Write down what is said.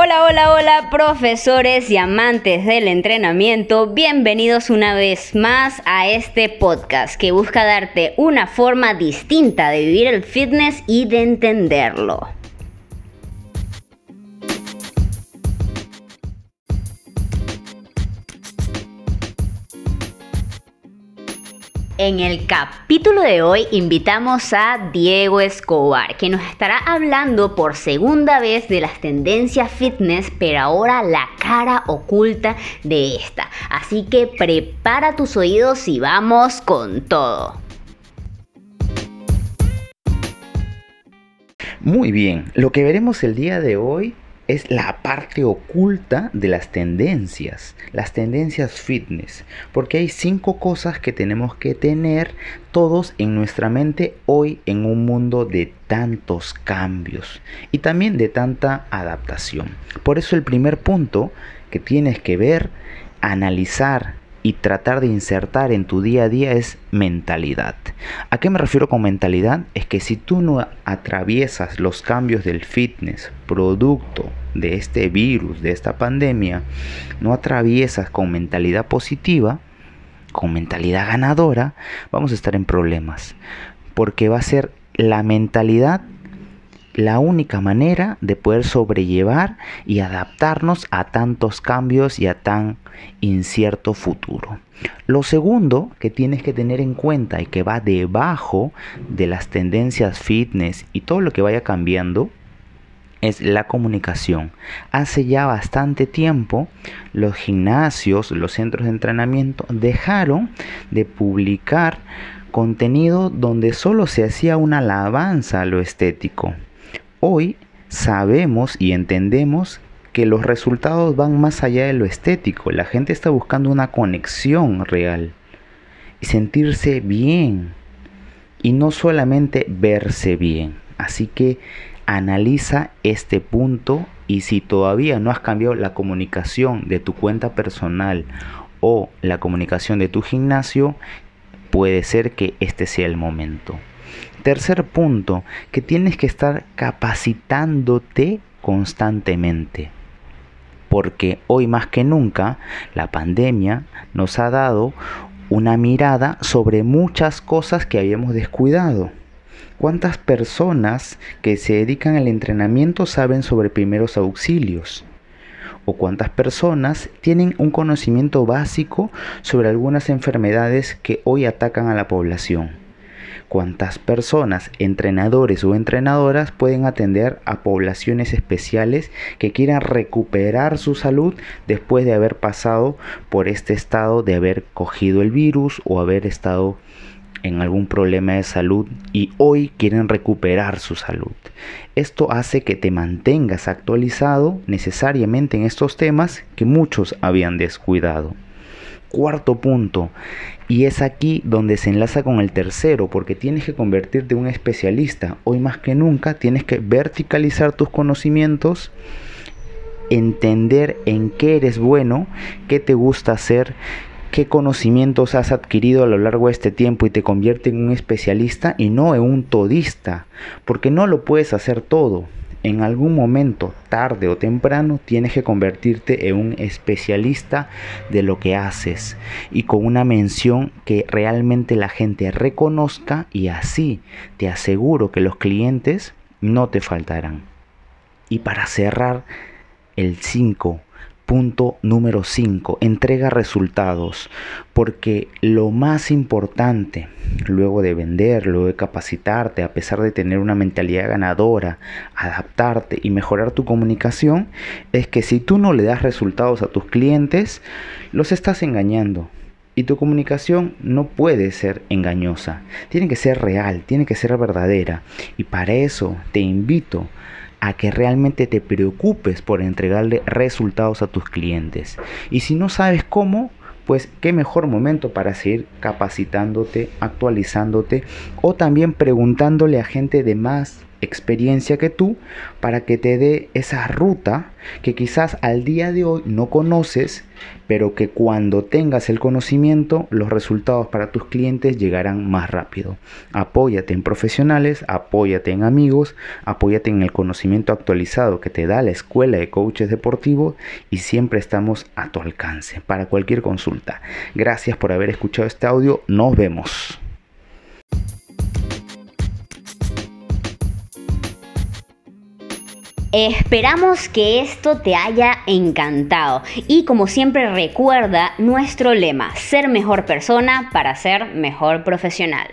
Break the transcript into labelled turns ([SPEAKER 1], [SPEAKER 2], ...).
[SPEAKER 1] Hola, hola, hola, profesores y amantes del entrenamiento. Bienvenidos una vez más a este podcast que busca darte una forma distinta de vivir el fitness y de entenderlo. En el capítulo de hoy invitamos a Diego Escobar, que nos estará hablando por segunda vez de las tendencias fitness, pero ahora la cara oculta de esta. Así que prepara tus oídos y vamos con todo.
[SPEAKER 2] Muy bien, lo que veremos el día de hoy es la parte oculta de las tendencias, las tendencias fitness, porque hay cinco cosas que tenemos que tener todos en nuestra mente hoy en un mundo de tantos cambios y también de tanta adaptación. Por eso el primer punto que tienes que ver, analizar y tratar de insertar en tu día a día es mentalidad. ¿A qué me refiero con mentalidad? Es que si tú no atraviesas los cambios del fitness, producto de este virus, de esta pandemia, no atraviesas con mentalidad positiva, con mentalidad ganadora, vamos a estar en problemas. Porque va a ser la mentalidad la única manera de poder sobrellevar y adaptarnos a tantos cambios y a tan incierto futuro. Lo segundo que tienes que tener en cuenta y que va debajo de las tendencias fitness y todo lo que vaya cambiando es la comunicación. Hace ya bastante tiempo los gimnasios, los centros de entrenamiento dejaron de publicar contenido donde solo se hacía una alabanza a lo estético. Hoy sabemos y entendemos que los resultados van más allá de lo estético. La gente está buscando una conexión real y sentirse bien y no solamente verse bien. Así que analiza este punto y si todavía no has cambiado la comunicación de tu cuenta personal o la comunicación de tu gimnasio, puede ser que este sea el momento. Tercer punto, que tienes que estar capacitándote constantemente. Porque hoy más que nunca la pandemia nos ha dado una mirada sobre muchas cosas que habíamos descuidado. ¿Cuántas personas que se dedican al entrenamiento saben sobre primeros auxilios? ¿O cuántas personas tienen un conocimiento básico sobre algunas enfermedades que hoy atacan a la población? Cuántas personas, entrenadores o entrenadoras pueden atender a poblaciones especiales que quieran recuperar su salud después de haber pasado por este estado de haber cogido el virus o haber estado en algún problema de salud y hoy quieren recuperar su salud. Esto hace que te mantengas actualizado necesariamente en estos temas que muchos habían descuidado. Cuarto punto, y es aquí donde se enlaza con el tercero, porque tienes que convertirte en un especialista. Hoy más que nunca tienes que verticalizar tus conocimientos, entender en qué eres bueno, qué te gusta hacer, qué conocimientos has adquirido a lo largo de este tiempo y te convierte en un especialista y no en un todista, porque no lo puedes hacer todo en algún momento, tarde o temprano, tienes que convertirte en un especialista de lo que haces y con una mención que realmente la gente reconozca y así te aseguro que los clientes no te faltarán. Y para cerrar el 5 Punto número 5. Entrega resultados. Porque lo más importante, luego de vender, luego de capacitarte, a pesar de tener una mentalidad ganadora, adaptarte y mejorar tu comunicación, es que si tú no le das resultados a tus clientes, los estás engañando. Y tu comunicación no puede ser engañosa. Tiene que ser real, tiene que ser verdadera. Y para eso te invito a que realmente te preocupes por entregarle resultados a tus clientes. Y si no sabes cómo, pues qué mejor momento para seguir capacitándote, actualizándote o también preguntándole a gente de más experiencia que tú para que te dé esa ruta que quizás al día de hoy no conoces, pero que cuando tengas el conocimiento, los resultados para tus clientes llegarán más rápido. Apóyate en profesionales, apóyate en amigos, apóyate en el conocimiento actualizado que te da la escuela de coaches deportivos y siempre estamos a tu alcance para cualquier consulta. Gracias por haber escuchado este audio, nos vemos.
[SPEAKER 1] Esperamos que esto te haya encantado y como siempre recuerda nuestro lema, ser mejor persona para ser mejor profesional.